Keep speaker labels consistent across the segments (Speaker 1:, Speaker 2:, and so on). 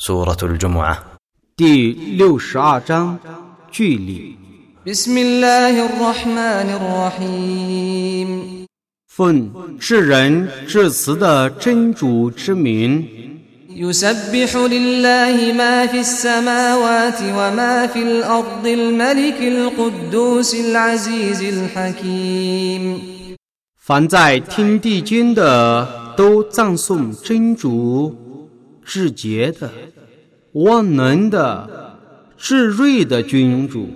Speaker 1: 《苏鲁特·尔·朱玛》第六十二章：句里。奉至仁至慈的真主之名。凡在天地间的，都赞颂真主。至洁的、万能的、至睿的君主，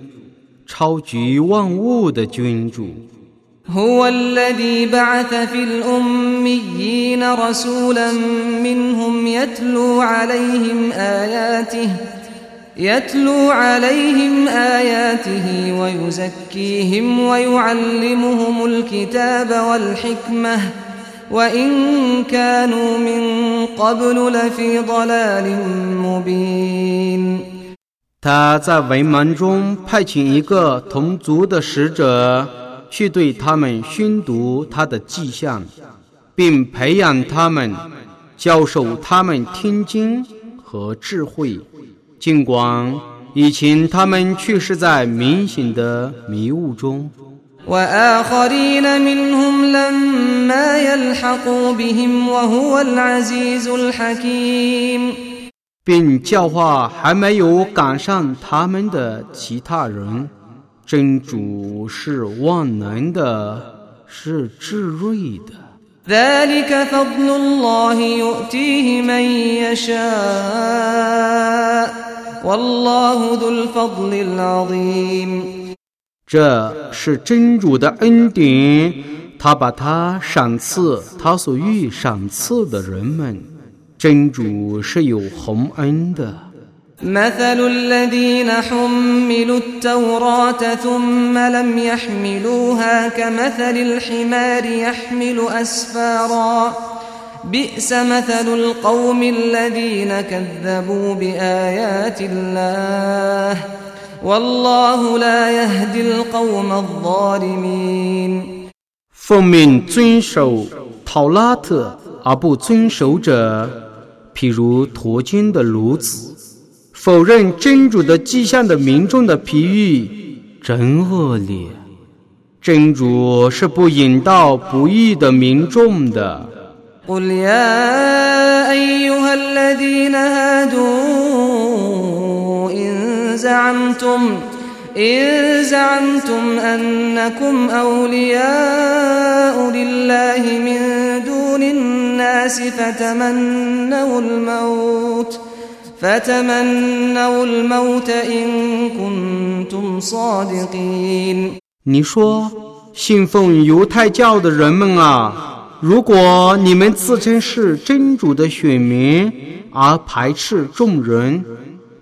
Speaker 1: 超绝万物的君主。他在文盲中派遣一个同族的使者去对他们宣读他的迹象，并培养他们，教授他们听经和智慧，尽管以前他们却是在明显的迷雾中。并教化还没有赶上他们的其他人，真主是万能的，是智睿的。这是真主的恩典，他把他赏赐他所欲赏赐的人们。真主是有宏恩的。奉命遵守《讨拉特》，而不遵守者，譬如驼军的骡子；否认真主的迹象的民众的譬喻，真恶劣。真主是不引导不义的民众的。你说，信奉犹太教的人们啊，如果你们自称是真主的选民，而排斥众人。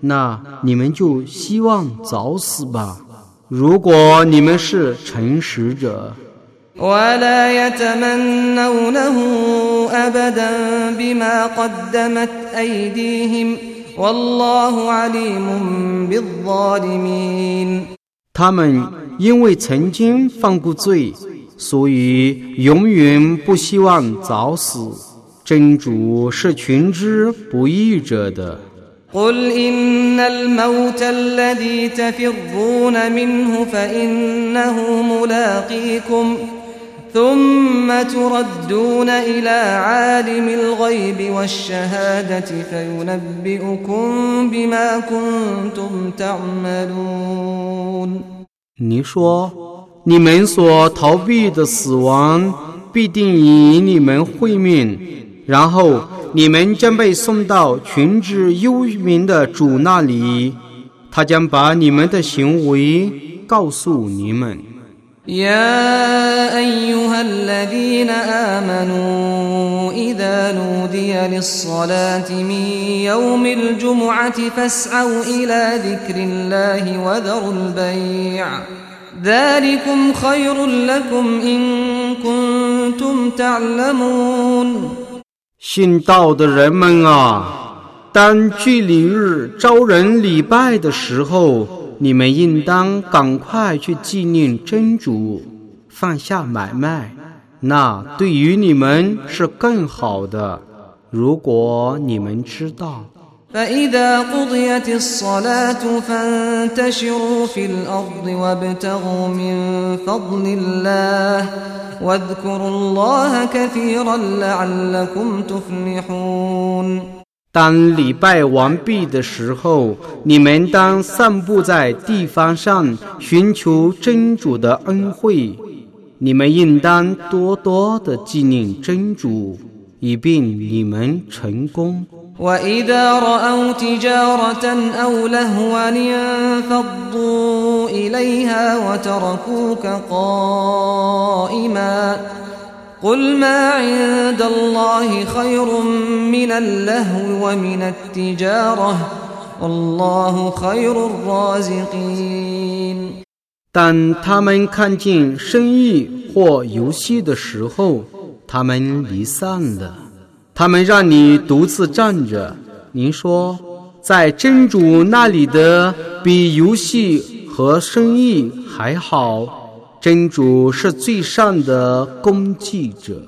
Speaker 1: 那你们就希望早死吧？如果你们是诚实者，他们因为曾经犯过罪，所以永远不希望早死。真主是全知不义者的。قل
Speaker 2: إن الموت الذي تفرون منه فإنه ملاقيكم ثم تردون إلى عالم الغيب والشهادة
Speaker 1: فينبئكم بما كنتم تعملون 你说，你们所逃避的死亡必定与你们会面。然后你们将被送到群之幽冥的主那里，他将把你们的行为告诉你们。
Speaker 2: يا أيها الذين آمنوا إذا نودي للصلاة من يوم الجمعة فاسعوا
Speaker 1: إلى ذكر الله وذروا البيع ذلكم خير لكم إن كنتم تعلمون 信道的人们啊，当祭灵日招人礼拜的时候，你们应当赶快去纪念真主，放下买卖，那对于你们是更好的。如果你们知道。当礼拜完毕的时候，你们当散布在地方上寻求真主的恩惠，你们应当多多的纪念真主，以便你们成功。
Speaker 2: وإذا رأوا تجارة أو لهوا انفضوا إليها وتركوك قائما قل ما عند الله خير من اللهو ومن التجارة والله خير الرازقين
Speaker 1: 当他们看见生意或游戏的时候，他们离散了。他们让你独自站着。您说，在真主那里的比游戏和生意还好。真主是最善的功绩者。